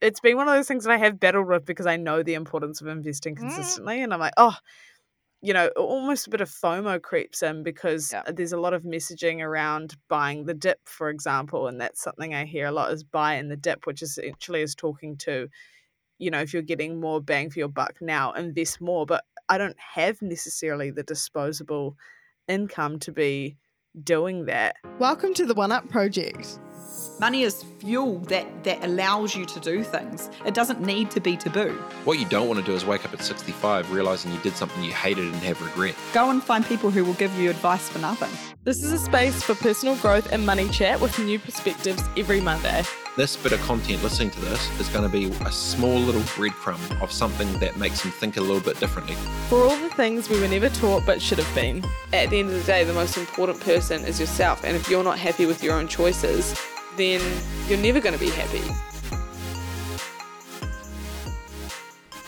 it's been one of those things that I have battled with because I know the importance of investing Mm. consistently. And I'm like, oh, you know, almost a bit of FOMO creeps in because Yeah. there's a lot of messaging around buying the dip, for example. And that's something I hear a lot is buy in the dip, which essentially is talking to, you know, if you're getting more bang for your buck now, invest more. But I don't have necessarily the disposable income to be doing that. Welcome to the One Up Project. Money is fuel that, that allows you to do things. It doesn't need to be taboo. What you don't want to do is wake up at 65 realizing you did something you hated and have regret. Go and find people who will give you advice for nothing. This is a space for personal growth and money chat with new perspectives every Monday. This bit of content, listening to this, is going to be a small little breadcrumb of something that makes them think a little bit differently. For all the things we were never taught but should have been. At the end of the day, the most important person is yourself, and if you're not happy with your own choices, then you're never going to be happy.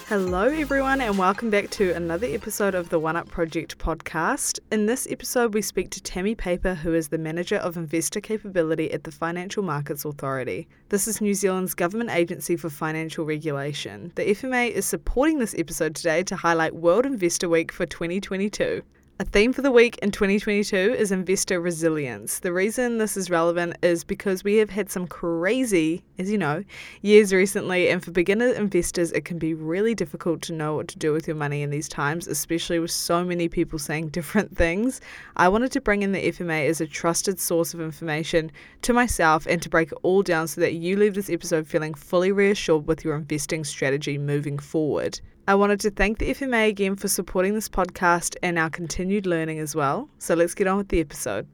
Hello, everyone, and welcome back to another episode of the One Up Project podcast. In this episode, we speak to Tammy Paper, who is the Manager of Investor Capability at the Financial Markets Authority. This is New Zealand's government agency for financial regulation. The FMA is supporting this episode today to highlight World Investor Week for 2022. A theme for the week in 2022 is investor resilience. The reason this is relevant is because we have had some crazy, as you know, years recently, and for beginner investors, it can be really difficult to know what to do with your money in these times, especially with so many people saying different things. I wanted to bring in the FMA as a trusted source of information to myself and to break it all down so that you leave this episode feeling fully reassured with your investing strategy moving forward. I wanted to thank the FMA again for supporting this podcast and our continued learning as well. So let's get on with the episode.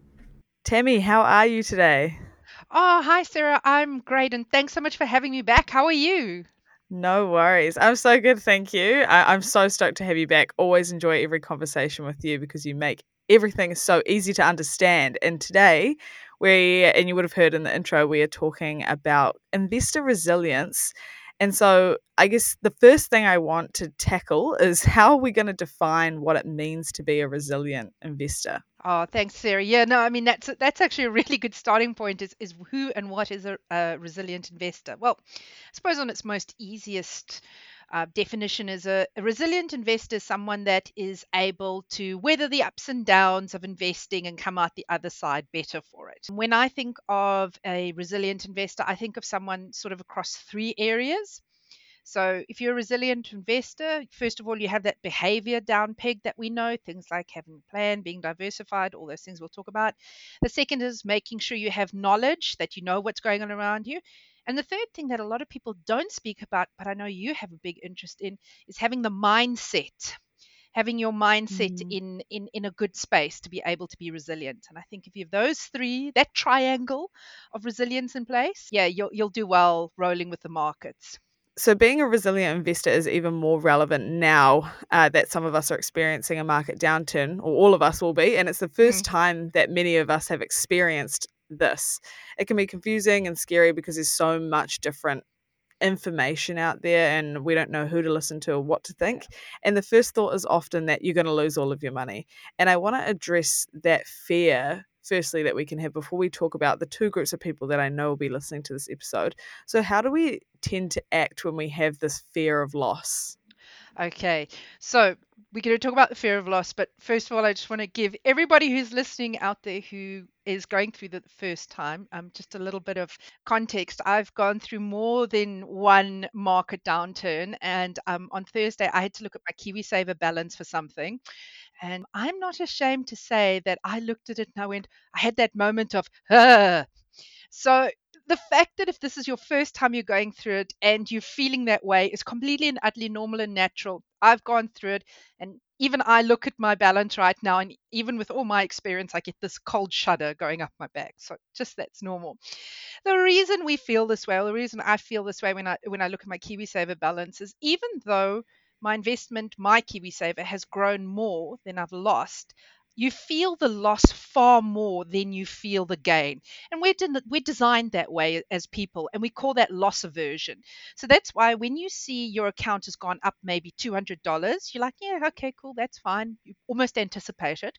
Tammy, how are you today? Oh, hi, Sarah. I'm great, and thanks so much for having me back. How are you? No worries. I'm so good, thank you. I- I'm so stoked to have you back. Always enjoy every conversation with you because you make everything so easy to understand. And today, we, and you would have heard in the intro, we are talking about investor resilience. And so, I guess the first thing I want to tackle is how are we going to define what it means to be a resilient investor? Oh, thanks, Sarah. Yeah, no, I mean that's that's actually a really good starting point. Is is who and what is a, a resilient investor? Well, I suppose on its most easiest uh, definition is a, a resilient investor is someone that is able to weather the ups and downs of investing and come out the other side better for it. When I think of a resilient investor, I think of someone sort of across three areas. So, if you're a resilient investor, first of all, you have that behavior down peg that we know, things like having a plan, being diversified, all those things we'll talk about. The second is making sure you have knowledge, that you know what's going on around you. And the third thing that a lot of people don't speak about, but I know you have a big interest in, is having the mindset. Having your mindset Mm. in, in in a good space to be able to be resilient, and I think if you have those three, that triangle of resilience in place, yeah, you'll you'll do well rolling with the markets. So, being a resilient investor is even more relevant now uh, that some of us are experiencing a market downturn, or all of us will be. And it's the first time that many of us have experienced this. It can be confusing and scary because there's so much different information out there and we don't know who to listen to or what to think. And the first thought is often that you're going to lose all of your money. And I want to address that fear. Firstly, that we can have before we talk about the two groups of people that I know will be listening to this episode. So, how do we tend to act when we have this fear of loss? Okay, so we're going to talk about the fear of loss, but first of all, I just want to give everybody who's listening out there who is going through the first time um, just a little bit of context. I've gone through more than one market downturn, and um, on Thursday, I had to look at my KiwiSaver balance for something. And I'm not ashamed to say that I looked at it and I went, I had that moment of, ah. So the fact that if this is your first time you're going through it and you're feeling that way is completely and utterly normal and natural. I've gone through it, and even I look at my balance right now, and even with all my experience, I get this cold shudder going up my back. So just that's normal. The reason we feel this way, or the reason I feel this way when I when I look at my KiwiSaver balance is even though my investment, my KiwiSaver, has grown more than I've lost, you feel the loss far more than you feel the gain. And we're, de- we're designed that way as people, and we call that loss aversion. So that's why when you see your account has gone up maybe $200, you're like, yeah, okay, cool, that's fine. You almost anticipate it.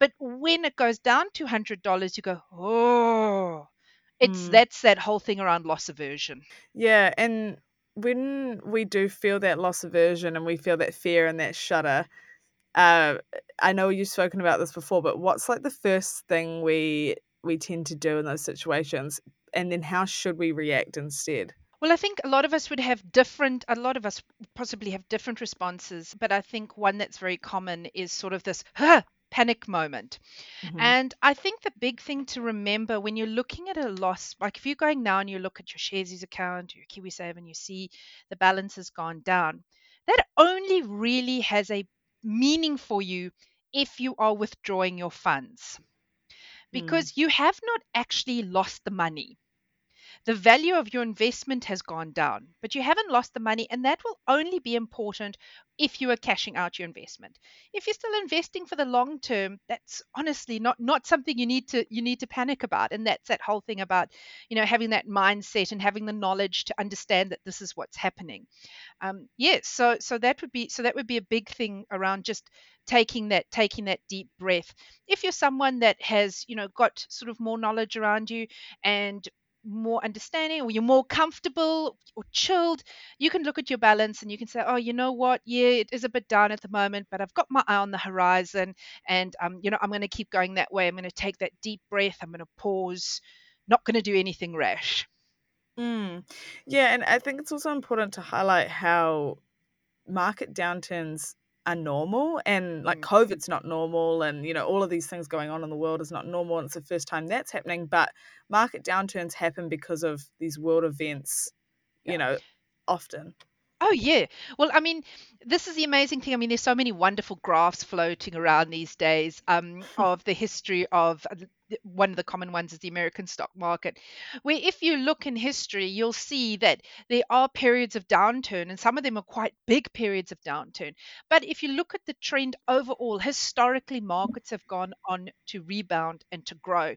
But when it goes down $200, you go, oh, it's Mm. that's that whole thing around loss aversion. Yeah, and when we do feel that loss aversion and we feel that fear and that shudder, uh, I know you've spoken about this before, but what's like the first thing we we tend to do in those situations, and then how should we react instead? Well, I think a lot of us would have different, a lot of us possibly have different responses, but I think one that's very common is sort of this huh, panic moment. Mm-hmm. And I think the big thing to remember when you're looking at a loss, like if you're going now and you look at your Sharesies account, your KiwiSaver, and you see the balance has gone down, that only really has a meaning for you if you are withdrawing your funds. Hmm. Because you have not actually lost the money the value of your investment has gone down, but you haven't lost the money, and that will only be important if you are cashing out your investment. If you're still investing for the long term, that's honestly not not something you need to you need to panic about. And that's that whole thing about you know having that mindset and having the knowledge to understand that this is what's happening. Um, yes, so so that would be so that would be a big thing around just taking that taking that deep breath. If you're someone that has you know got sort of more knowledge around you and more understanding or you're more comfortable or chilled, you can look at your balance and you can say, oh, you know what? Yeah, it is a bit down at the moment, but I've got my eye on the horizon and, um, you know, I'm going to keep going that way. I'm going to take that deep breath. I'm going to pause, not going to do anything rash. Mm. Yeah, and I think it's also important to highlight how market downturns are normal and like mm. covid's not normal and you know all of these things going on in the world is not normal and it's the first time that's happening but market downturns happen because of these world events you yeah. know often Oh, yeah. Well, I mean, this is the amazing thing. I mean, there's so many wonderful graphs floating around these days um, of the history of uh, one of the common ones is the American stock market, where if you look in history, you'll see that there are periods of downturn, and some of them are quite big periods of downturn. But if you look at the trend overall, historically, markets have gone on to rebound and to grow.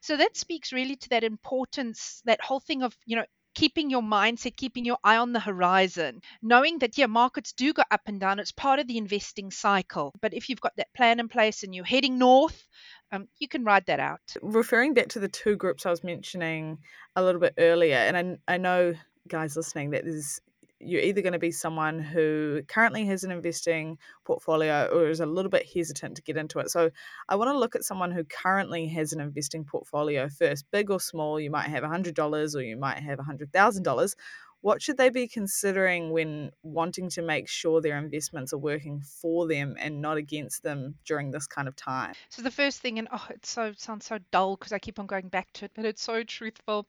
So that speaks really to that importance, that whole thing of, you know, keeping your mindset, keeping your eye on the horizon, knowing that, yeah, markets do go up and down. It's part of the investing cycle. But if you've got that plan in place and you're heading north, um, you can ride that out. Referring back to the two groups I was mentioning a little bit earlier, and I, I know guys listening that there's you're either going to be someone who currently has an investing portfolio or is a little bit hesitant to get into it. So I want to look at someone who currently has an investing portfolio first, big or small. You might have $100 or you might have $100,000. What should they be considering when wanting to make sure their investments are working for them and not against them during this kind of time? So the first thing, and oh, it so sounds so dull because I keep on going back to it, but it's so truthful,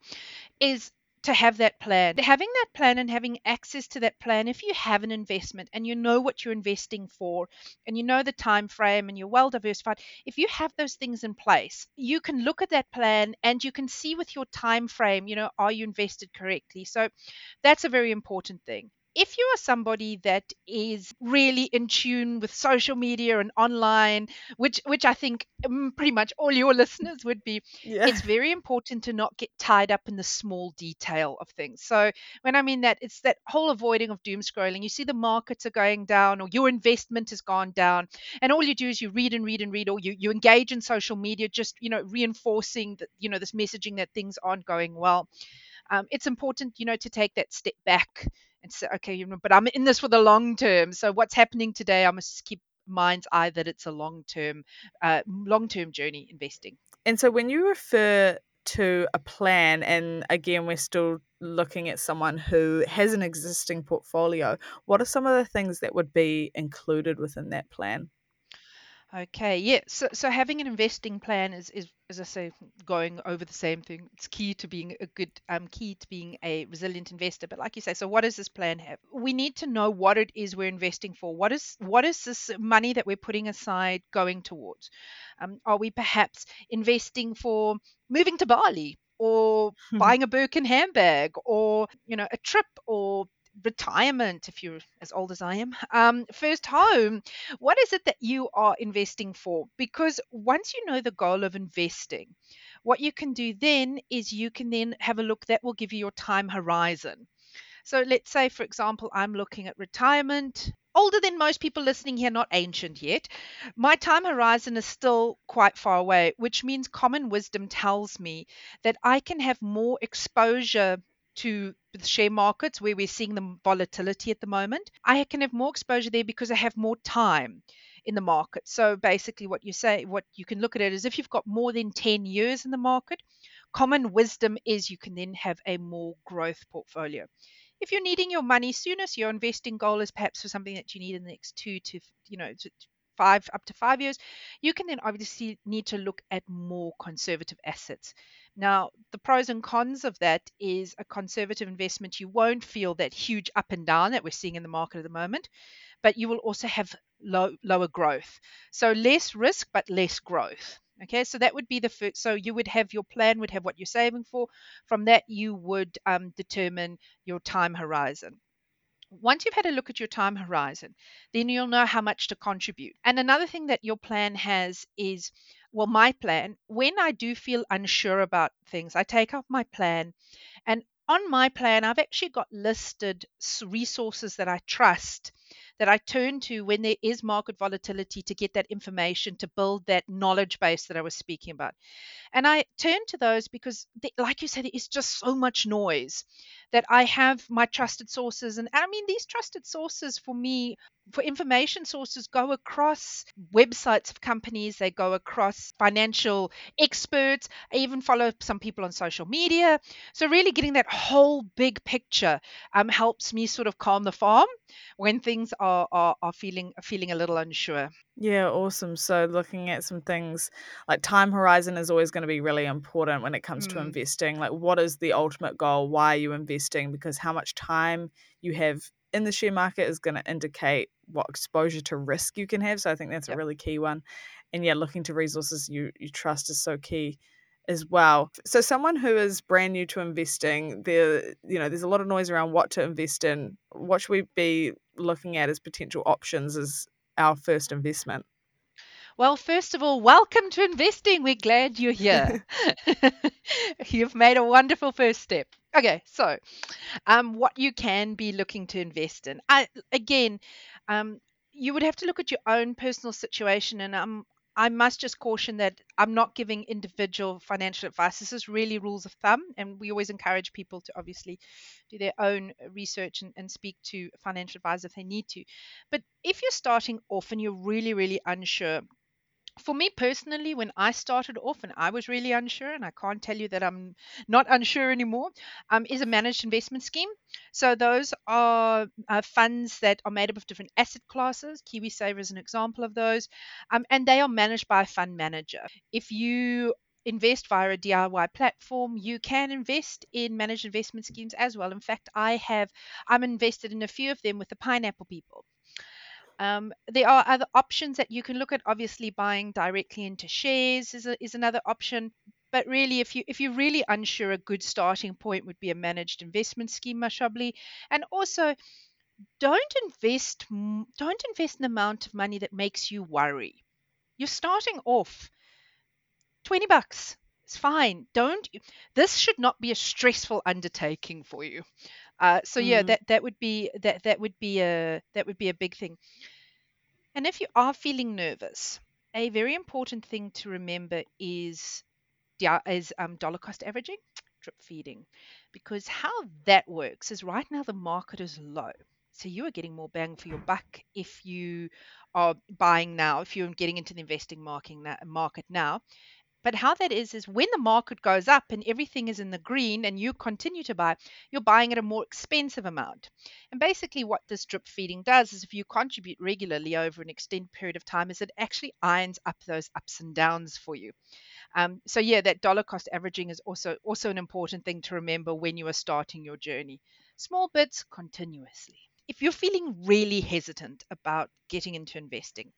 is to have that plan. Having that plan and having access to that plan, if you have an investment and you know what you're investing for and you know the time frame and you're well diversified, if you have those things in place, you can look at that plan and you can see with your time frame, you know, are you invested correctly? So that's a very important thing if you are somebody that is really in tune with social media and online, which which I think mm, pretty much all your listeners would be, yeah. it's very important to not get tied up in the small detail of things. So when I mean that, it's that whole avoiding of doom scrolling. You see the markets are going down, or your investment has gone down, and all you do is you read and read and read, or you you engage in social media, just you know reinforcing that you know this messaging that things aren't going well. Um, it's important, you know, to take that step back and say, okay, you know, but I'm in this for the long term. So what's happening today, I must keep mind's eye that it's a long term, uh, long term journey investing. And so when you refer to a plan, and again, we're still looking at someone who has an existing portfolio, what are some of the things that would be included within that plan? Okay, yeah. So, so having an investing plan is, is, as I say, going over the same thing. It's key to being a good, um, key to being a resilient investor. But like you say, so what does this plan have? We need to know what it is we're investing for. What is, what is this money that we're putting aside going towards? Um, are we perhaps investing for moving to Bali? or buying a Birkin handbag or you know a trip or retirement, if you're as old as I am, um, first home, what is it that you are investing for? Because once you know the goal of investing, what you can do then is you can then have a look that will give you your time horizon. So let's say, for example, I'm looking at retirement, older than most people listening here, not ancient yet. My time horizon is still quite far away, which means common wisdom tells me that I can have more exposure to the share markets where we're seeing the volatility at the moment. I can have more exposure there because I have more time in the market. So basically, what you say, what you can look at it is if you've got more than 10 years in the market, common wisdom is you can then have a more growth portfolio. If you're needing your money sooner, so your investing goal is perhaps for something that you need in the next two to, you know, five up to five years, you can then obviously need to look at more conservative assets. Now, the pros and cons of that is a conservative investment, you won't feel that huge up and down that we're seeing in the market at the moment, but you will also have low, lower growth. So less risk, but less growth. Okay, so that would be the first. So you would have your plan, would have what you're saving for. From that, you would um, determine your time horizon. Once you've had a look at your time horizon, then you'll know how much to contribute. And another thing that your plan has is well, my plan, when I do feel unsure about things, I take out my plan. And on my plan, I've actually got listed resources that I trust that I turn to when there is market volatility to get that information to build that knowledge base that I was speaking about. And I turn to those because, they, like you said, it is just so much noise that I have my trusted sources. And I mean, these trusted sources for me, for information sources, go across websites of companies, they go across financial experts. I even follow some people on social media. So, really getting that whole big picture um, helps me sort of calm the farm when things are, are, are feeling feeling a little unsure. Yeah, awesome. So looking at some things like time horizon is always going to be really important when it comes to Mm. investing. Like what is the ultimate goal? Why are you investing? Because how much time you have in the share market is going to indicate what exposure to risk you can have. So I think that's a really key one. And yeah, looking to resources you you trust is so key as well. So someone who is brand new to investing, there you know, there's a lot of noise around what to invest in. What should we be looking at as potential options as our first investment? Well, first of all, welcome to investing. We're glad you're here. You've made a wonderful first step. Okay, so um, what you can be looking to invest in. I, again, um, you would have to look at your own personal situation, and um, I must just caution that I'm not giving individual financial advice. This is really rules of thumb, and we always encourage people to obviously do their own research and, and speak to financial advisors if they need to. But if you're starting off and you're really, really unsure, for me personally, when I started off and I was really unsure, and I can't tell you that I'm not unsure anymore, um, is a managed investment scheme. So those are uh, funds that are made up of different asset classes. KiwiSaver is an example of those, um, and they are managed by a fund manager. If you invest via a DIY platform, you can invest in managed investment schemes as well. In fact, I have I'm invested in a few of them with the Pineapple People. Um, there are other options that you can look at. Obviously, buying directly into shares is, a, is another option. But really, if you if you're really unsure, a good starting point would be a managed investment scheme, Mashabli. And also, don't invest don't invest an amount of money that makes you worry. You're starting off 20 bucks. It's fine. Don't this should not be a stressful undertaking for you. Uh, so yeah, Mm. that that would be that that would be a that would be a big thing. And if you are feeling nervous, a very important thing to remember is is um, dollar cost averaging, drip feeding, because how that works is right now the market is low, so you are getting more bang for your buck if you are buying now, if you're getting into the investing market now. But how that is is when the market goes up and everything is in the green and you continue to buy, you're buying at a more expensive amount. And basically what this drip feeding does is if you contribute regularly over an extended period of time is it actually irons up those ups and downs for you. Um, so yeah, that dollar cost averaging is also also an important thing to remember when you are starting your journey. Small bits continuously. If you're feeling really hesitant about getting into investing,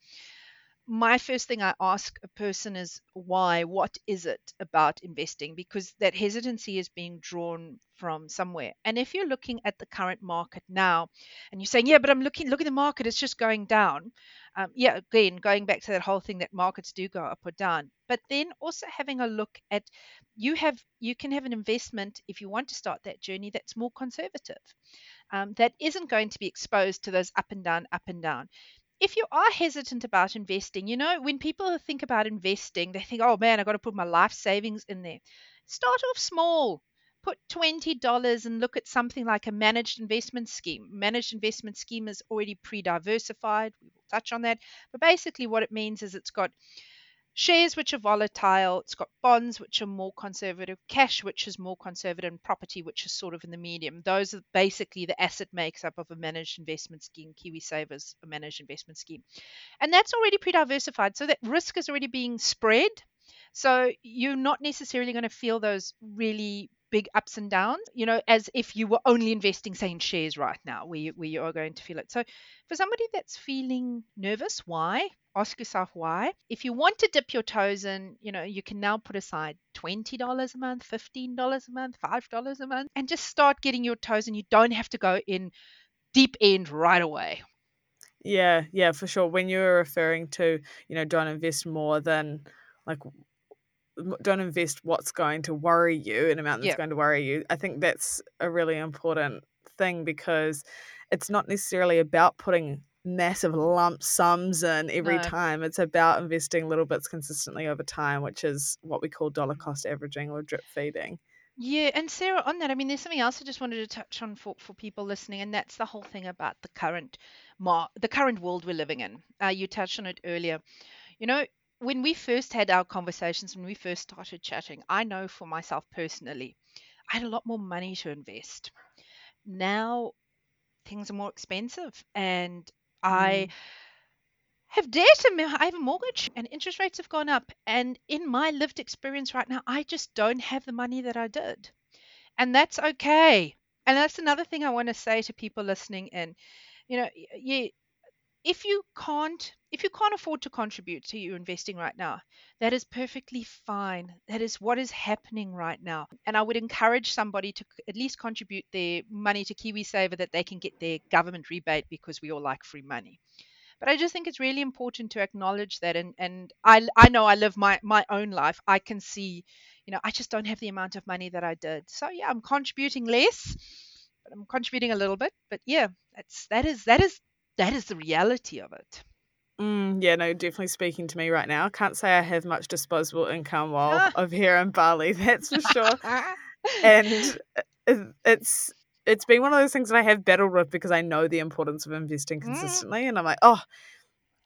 my first thing I ask a person is why? What is it about investing? Because that hesitancy is being drawn from somewhere. And if you're looking at the current market now and you're saying, yeah, but I'm looking, look at the market, it's just going down. Um, yeah, again, going back to that whole thing that markets do go up or down. But then also having a look at you have you can have an investment if you want to start that journey that's more conservative. Um, that isn't going to be exposed to those up and down, up and down if you are hesitant about investing, you know, when people think about investing, they think, oh man, I've got to put my life savings in there. Start off small. put $20 and look at something like a managed investment scheme. Managed investment scheme is already pre diversified. We will touch on that. But basically, what it means is it's got shares which are volatile, it's got bonds which are more conservative, cash which is more conservative, and property which is sort of in the medium. Those are basically the asset makes up of a managed investment scheme. KiwiSaver's a managed investment scheme. And that's already pre diversified. So that risk is already being spread. So you're not necessarily going to feel those really big ups and downs, you know, as if you were only investing, say, in shares right now, where you, where you are going to feel it. So for somebody that's feeling nervous, why? Ask yourself why. If you want to dip your toes in, you know, you can now put aside $20 a month, $15 a month, $5 a month, and just start getting your toes in. You don't have to go in deep end right away. Yeah, yeah, for sure. When you're referring to, you know, don't invest more than like don't invest what's going to worry you an amount that's Yeah. going to worry you. I think that's a really important thing because it's not necessarily about putting massive lump sums in every No. time. It's about investing little bits consistently over time, which is what we call dollar cost averaging or drip feeding. Yeah, and Sarah, on that, I mean, there's something else I just wanted to touch on for, for people listening, and that's the whole thing about the current mar- the current world we're living in. Uh, you touched on it earlier. You know, when we first had our conversations, when we first started chatting, I know for myself personally, I had a lot more money to invest. Now things are more expensive, and I mm. have debt and I have a mortgage and interest rates have gone up. And in my lived experience right now, I just don't have the money that I did. And that's okay. And that's another thing I want to say to people listening in. You know, y- yeah, if you can't if you can't afford to contribute to your investing right now, that is perfectly fine. That is what is happening right now. And I would encourage somebody to at least contribute their money to KiwiSaver that they can get their government rebate because we all like free money but I just think it's really important to acknowledge that and and I I know I live my my own life I can see you know I just don't have the amount of money that I did so yeah I'm contributing less but I'm contributing a little bit but yeah that's that is that is that is the reality of it Mm, yeah, no, definitely speaking to me right now. Can't say I have much disposable income while over here in Bali, that's for sure. and it- it's it's been one of those things that I have battled with because I know the importance of investing Mm. consistently, and I'm like, oh,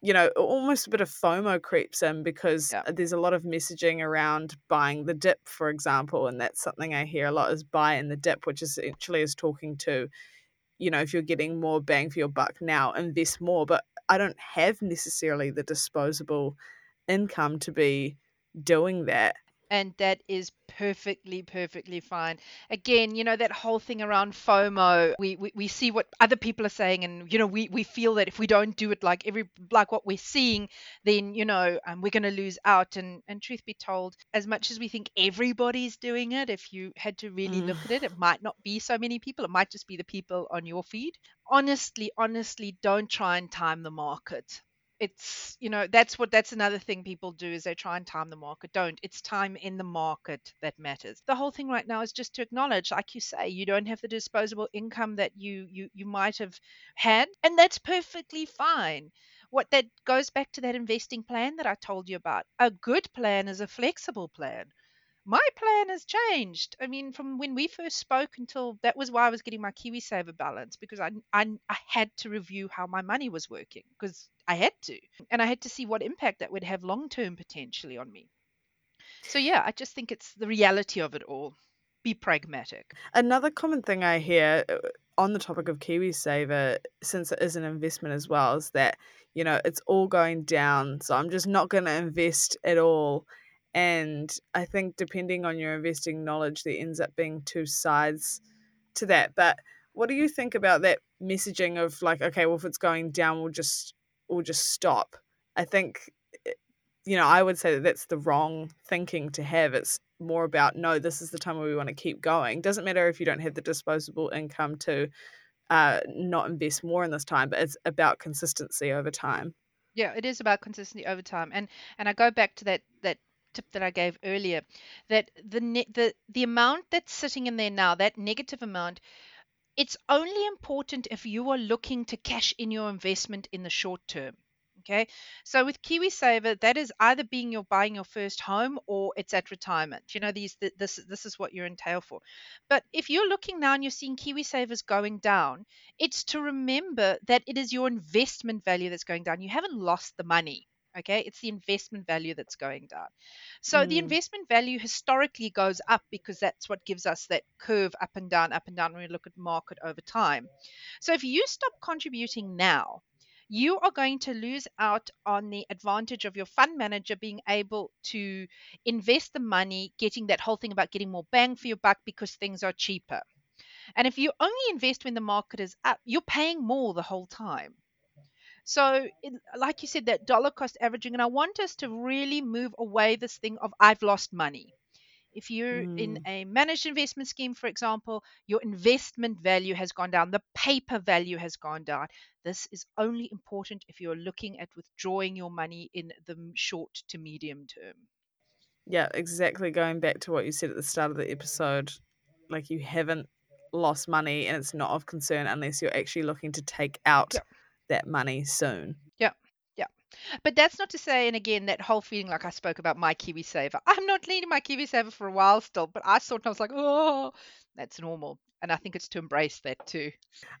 you know, almost a bit of FOMO creeps in because Yeah. there's a lot of messaging around buying the dip, for example, and that's something I hear a lot is buy in the dip, which essentially is talking to, you know, if you're getting more bang for your buck now, invest more. But I don't have necessarily the disposable income to be doing that. And that is perfectly perfectly fine. Again you know that whole thing around fomo we, we we see what other people are saying and you know we we feel that if we don't do it like every like what we're seeing then you know um, we're going to lose out. And and truth be told as much as we think everybody's doing it if you had to really look at it it might not be so many people. It might just be the people on your feed. Honestly honestly don't try and time the market it's you know that's what that's another thing people do is they try and time the market. Don't. It's time in the market that matters. The whole thing right now is just to acknowledge like you say you don't have the disposable income that you you you might have had and that's perfectly fine. What that goes back to that investing plan that i told you about. A good plan is a flexible plan my plan has changed. I mean, from when we first spoke until that was why I was getting my KiwiSaver balance because I, I I had to review how my money was working because I had to, and I had to see what impact that would have long term potentially on me. So yeah, I just think it's the reality of it all. Be pragmatic. Another common thing I hear uh, on the topic of KiwiSaver, since it is an investment as well, is that, you know, it's all going down. So I'm just not going to invest at all. And I think depending on your investing knowledge, there ends up being two sides to that. But what do you think about that messaging of like, okay, well, if it's going down, we'll just we'll just stop? I think, eh, you know, I would say that that's the wrong thinking to have. It's more about no, this is the time where we want to keep going. Doesn't matter if you don't have the disposable income to uh, not invest more in this time, but it's about consistency over time. Yeah, it is about consistency over time, and and I go back to that that tip that I gave earlier, that the the the amount that's sitting in there now, that negative amount, it's only important if you are looking to cash in your investment in the short term. Okay, so with KiwiSaver, that is either being you're buying your first home or it's at retirement. You know, these this this is what you're entailed for. But if you're looking now and you're seeing KiwiSavers going down, it's to remember that it is your investment value that's going down. You haven't lost the money. Okay, it's the investment value that's going down. So the Mm. investment value historically goes up because that's what gives us that curve up and down, up and down when we look at market over time. So if you stop contributing now, you are going to lose out on the advantage of your fund manager being able to invest the money, getting that whole thing about getting more bang for your buck because things are cheaper. And if you only invest when the market is up, you're paying more the whole time. So, it, like you said, that dollar cost averaging, and I want us to really move away this thing of I've lost money. If you're in Mm. a managed investment scheme, for example, your investment value has gone down, the paper value has gone down. This is only important if you're looking at withdrawing your money in the short to medium term. Yeah, exactly. Going back to what you said at the start of the episode, like you haven't lost money and it's not of concern unless you're actually looking to take out Yeah. That money soon. Yeah, yeah. But that's not to say, and again, that whole feeling like I spoke about my KiwiSaver. I'm not needing my KiwiSaver for a while still, but I thought I was like, oh, that's normal. And I think it's to embrace that too.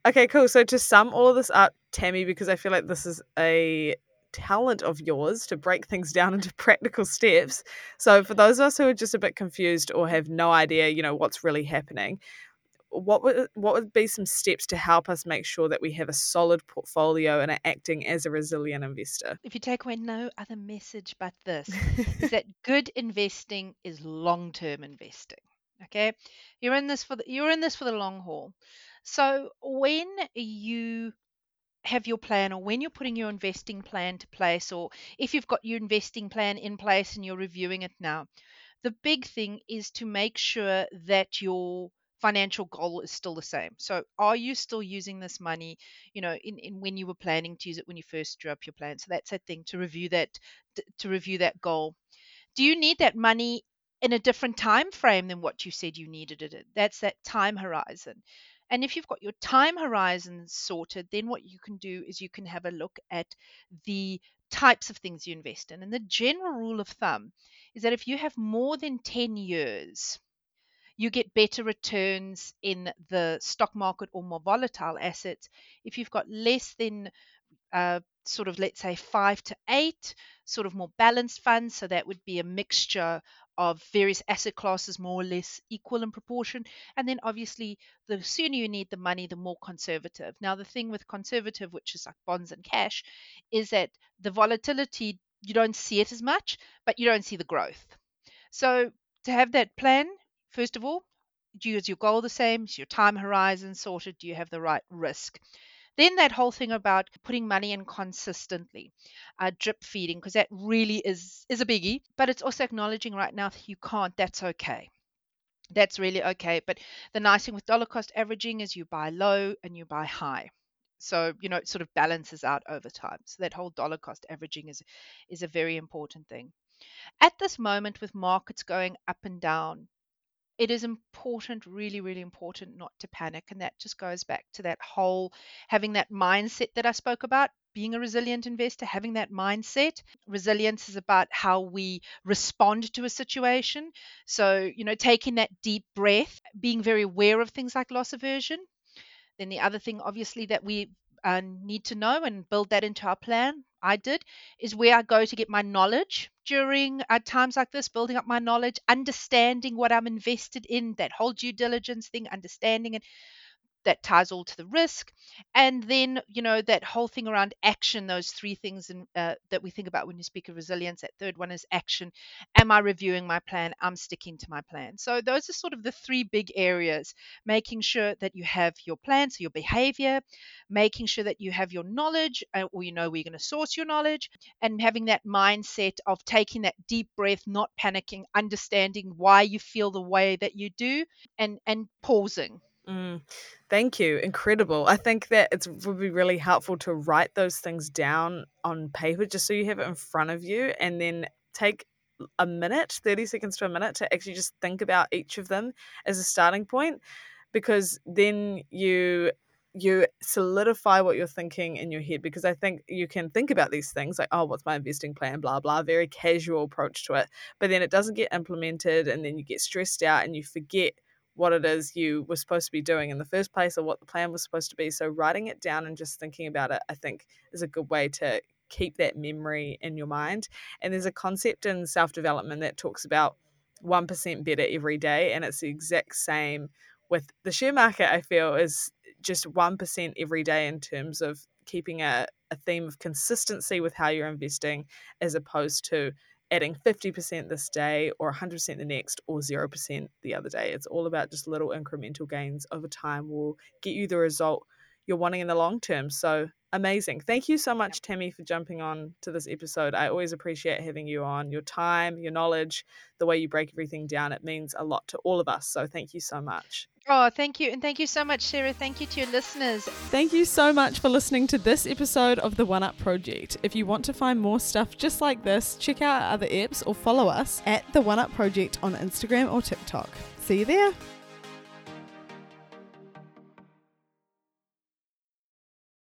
Okay, cool. So to sum all of this up, Tammy, because I feel like this is a talent of yours to break things down into practical steps. So for those of us who are just a bit confused or have no idea, you know, what's really happening, what would what would be some steps to help us make sure that we have a solid portfolio and are acting as a resilient investor? If you take away no other message but this, is that good investing is long-term investing. Okay, you're in this for the, you're in this for the long haul. So when you have your plan or when you're putting your investing plan to place or if you've got your investing plan in place and you're reviewing it now the big thing is to make sure that your financial goal is still the same. So are you still using this money you know in, in when you were planning to use it when you first drew up your plan? So that's a thing to review that to review that goal. Do you need that money in a different time frame than what you said you needed it that's that time horizon. And if you've got your time horizon sorted, then what you can do is you can have a look at the types of things you invest in. And the general rule of thumb is that if you have more than 10 years, you get better returns in the stock market or more volatile assets. If you've got less than uh, sort of, let's say, five to eight, sort of more balanced funds, so that would be a mixture of various asset classes more or less equal in proportion. And then obviously, the sooner you need the money, the more conservative. Now, the thing with conservative, which is like bonds and cash, is that the volatility, you don't see it as much, but you don't see the growth. So, to have that plan, first of all, do you, is your goal the same? Is your time horizon sorted? Do you have the right risk? Then that whole thing about putting money in consistently, uh, drip feeding, because that really is is a biggie. But it's also acknowledging right now that you can't. That's okay. That's really okay. But the nice thing with dollar cost averaging is you buy low and you buy high. So you know it sort of balances out over time. So that whole dollar cost averaging is is a very important thing. At this moment, with markets going up and down, it is important, really, really important not to panic. And that just goes back to that whole having that mindset that I spoke about, being a resilient investor, having that mindset. Resilience is about how we respond to a situation. So, you know, taking that deep breath, being very aware of things like loss aversion. Then the other thing, obviously, that we uh, need to know and build that into our plan. I did is where I go to get my knowledge during uh, times like this, building up my knowledge, understanding what I'm invested in, that whole due diligence thing, understanding it. That ties all to the risk, and then you know that whole thing around action. Those three things in, uh, that we think about when you speak of resilience. That third one is action. Am I reviewing my plan? I'm sticking to my plan. So those are sort of the three big areas: making sure that you have your plan, so your behavior, making sure that you have your knowledge, uh, or you know where you're going to source your knowledge, and having that mindset of taking that deep breath, not panicking, understanding why you feel the way that you do, and and pausing. Mm, thank you. Incredible. I think that it would be really helpful to write those things down on paper just so you have it in front of you and then take a minute, 30 seconds to a minute to actually just think about each of them as a starting point because then you you solidify what you're thinking in your head because I think you can think about these things like, oh, what's my investing plan, blah, blah, very casual approach to it. But then it doesn't get implemented and then you get stressed out and you forget what it is you were supposed to be doing in the first place or what the plan was supposed to be. So writing it down and just thinking about it, I think, is a good way to keep that memory in your mind. And there's a concept in self development that talks about 1% better every day. And it's the exact same with the share market, I feel, is just 1% every day in terms of keeping a, a theme of consistency with how you're investing as opposed to adding 50% this day or 100% the next or 0% the other day. It's all about just little incremental gains over time will get you the result you're wanting in the long term. So amazing. Thank you so much, Tammy, for jumping on to this episode. I always appreciate having you on. Your time, your knowledge, the way you break everything down, it means a lot to all of us. So thank you so much. Oh, thank you. And thank you so much, Sarah. Thank you to your listeners. Thank you so much for listening to this episode of the One Up Project. If you want to find more stuff just like this, check out our other apps or follow us at the One Up Project on Instagram or TikTok. See you there.